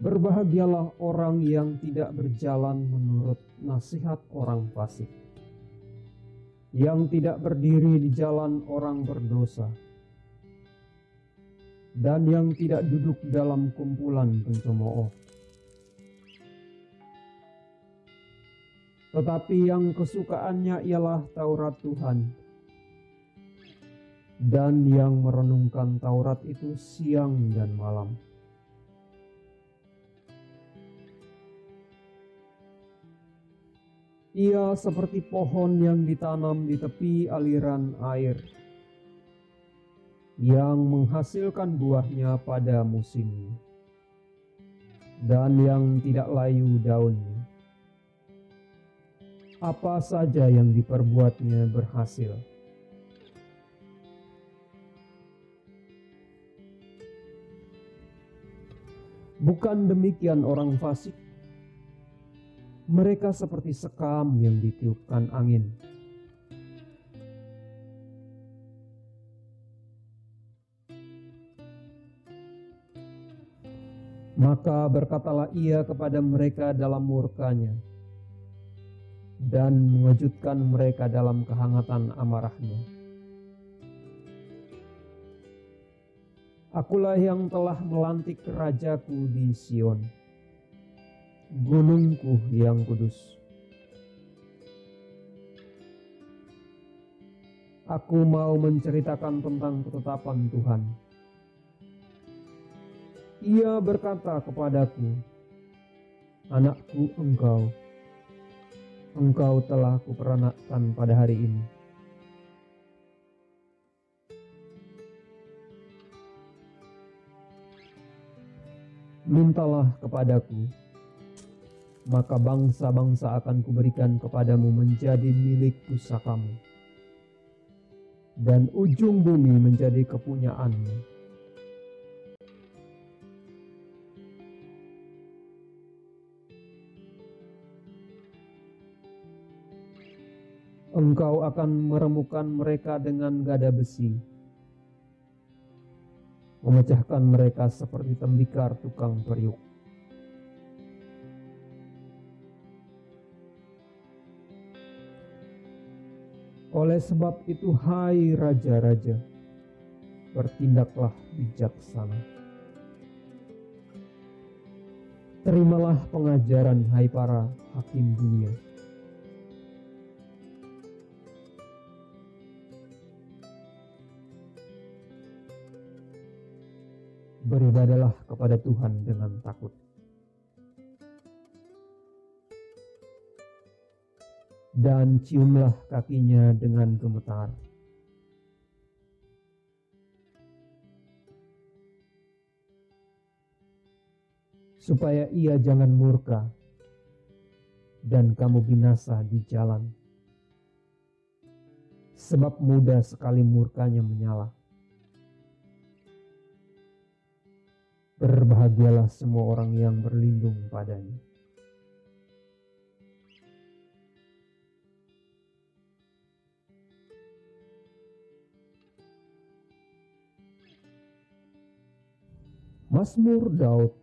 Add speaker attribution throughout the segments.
Speaker 1: Berbahagialah orang yang tidak berjalan menurut nasihat orang fasik, yang tidak berdiri di jalan orang berdosa, dan yang tidak duduk dalam kumpulan pencemooh. Tetapi yang kesukaannya ialah Taurat Tuhan, dan yang merenungkan Taurat itu siang dan malam. Ia seperti pohon yang ditanam di tepi aliran air, yang menghasilkan buahnya pada musimnya, dan yang tidak layu daunnya. Apa saja yang diperbuatnya berhasil. Bukan demikian orang fasik mereka seperti sekam yang ditiupkan angin. Maka berkatalah ia kepada mereka dalam murkanya dan mengejutkan mereka dalam kehangatan amarahnya. Akulah yang telah melantik rajaku di Sion gunungku yang kudus. Aku mau menceritakan tentang ketetapan Tuhan. Ia berkata kepadaku, Anakku engkau, engkau telah kuperanakkan pada hari ini. Mintalah kepadaku, maka bangsa-bangsa akan kuberikan kepadamu menjadi milik pusakamu, dan ujung bumi menjadi kepunyaanmu. Engkau akan meremukan mereka dengan gada besi, memecahkan mereka seperti tembikar tukang periuk. Oleh sebab itu, hai raja-raja, bertindaklah bijaksana. Terimalah pengajaran, hai para hakim dunia. Beribadalah kepada Tuhan dengan takut. Dan ciumlah kakinya dengan gemetar. Supaya ia jangan murka dan kamu binasa di jalan. Sebab mudah sekali murkanya menyala. Berbahagialah semua orang yang berlindung padanya. Mazmur Daud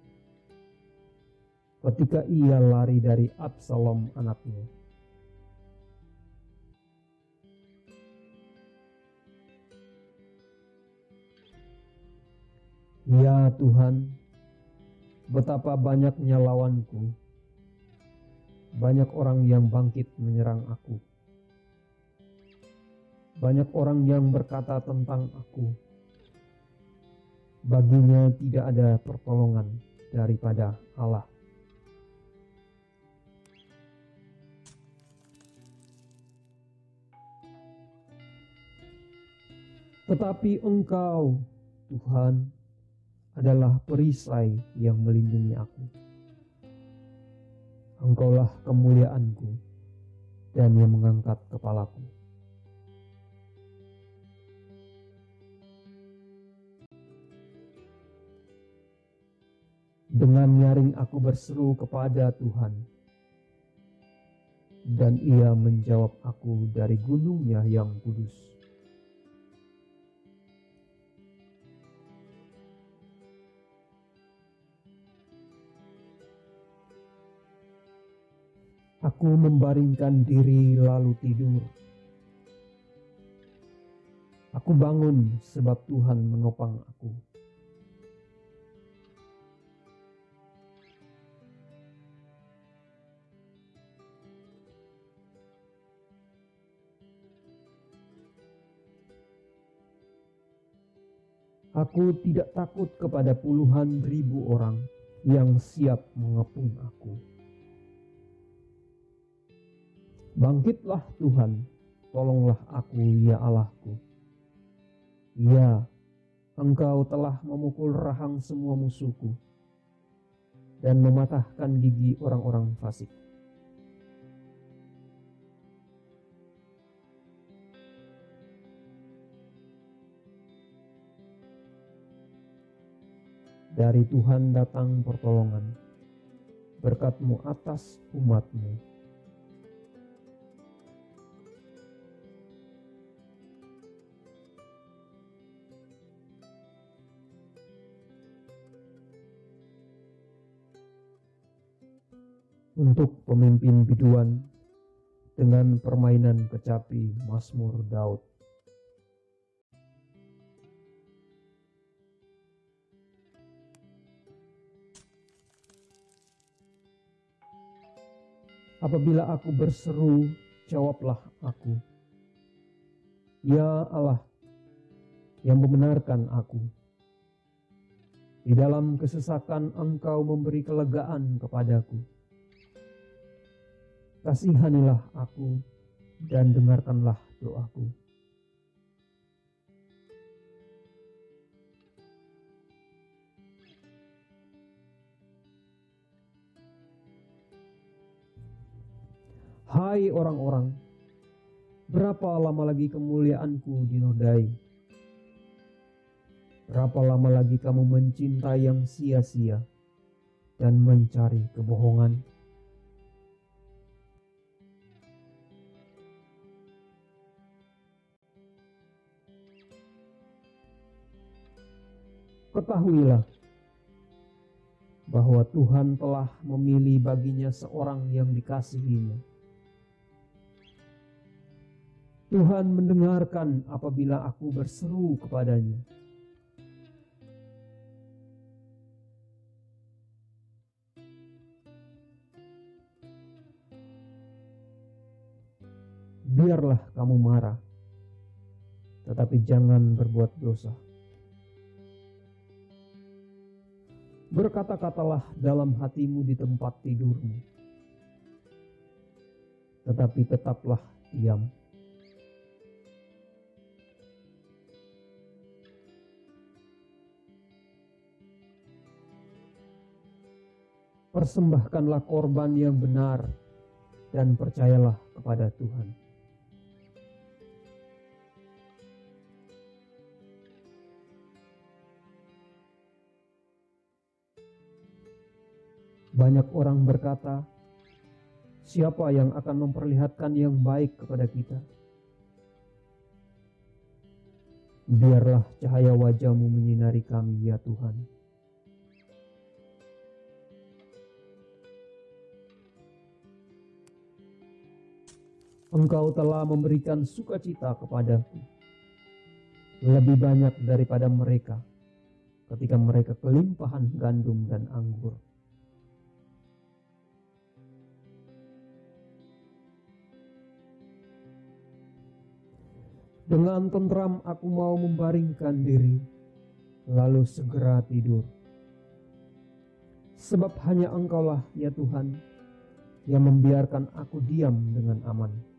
Speaker 1: ketika ia lari dari Absalom anaknya. Ya Tuhan, betapa banyaknya lawanku. Banyak orang yang bangkit menyerang aku. Banyak orang yang berkata tentang aku baginya tidak ada pertolongan daripada Allah. Tetapi Engkau, Tuhan, adalah perisai yang melindungi aku. Engkaulah kemuliaanku dan yang mengangkat kepalaku. Dengan nyaring aku berseru kepada Tuhan. Dan ia menjawab aku dari gunungnya yang kudus. Aku membaringkan diri lalu tidur. Aku bangun sebab Tuhan menopang aku. Aku tidak takut kepada puluhan ribu orang yang siap mengepung aku. Bangkitlah Tuhan, tolonglah aku ya Allahku. Ya, Engkau telah memukul rahang semua musuhku dan mematahkan gigi orang-orang fasik. Dari Tuhan datang pertolongan, berkatmu atas umatmu. Untuk pemimpin biduan dengan permainan kecapi Mazmur Daud. Apabila aku berseru, jawablah aku. Ya Allah, yang membenarkan aku. Di dalam kesesakan engkau memberi kelegaan kepadaku. Kasihanilah aku dan dengarkanlah doaku. Hai orang-orang, berapa lama lagi kemuliaanku dinodai? Berapa lama lagi kamu mencintai yang sia-sia dan mencari kebohongan? Ketahuilah bahwa Tuhan telah memilih baginya seorang yang dikasihinya Tuhan mendengarkan apabila aku berseru kepadanya. Biarlah kamu marah, tetapi jangan berbuat dosa. Berkata-katalah dalam hatimu di tempat tidurmu, tetapi tetaplah diam. Persembahkanlah korban yang benar dan percayalah kepada Tuhan. Banyak orang berkata, "Siapa yang akan memperlihatkan yang baik kepada kita?" Biarlah cahaya wajahmu menyinari kami, ya Tuhan. Engkau telah memberikan sukacita kepadaku lebih banyak daripada mereka ketika mereka kelimpahan gandum dan anggur. Dengan tentram aku mau membaringkan diri, lalu segera tidur. Sebab hanya Engkaulah ya Tuhan yang membiarkan aku diam dengan aman.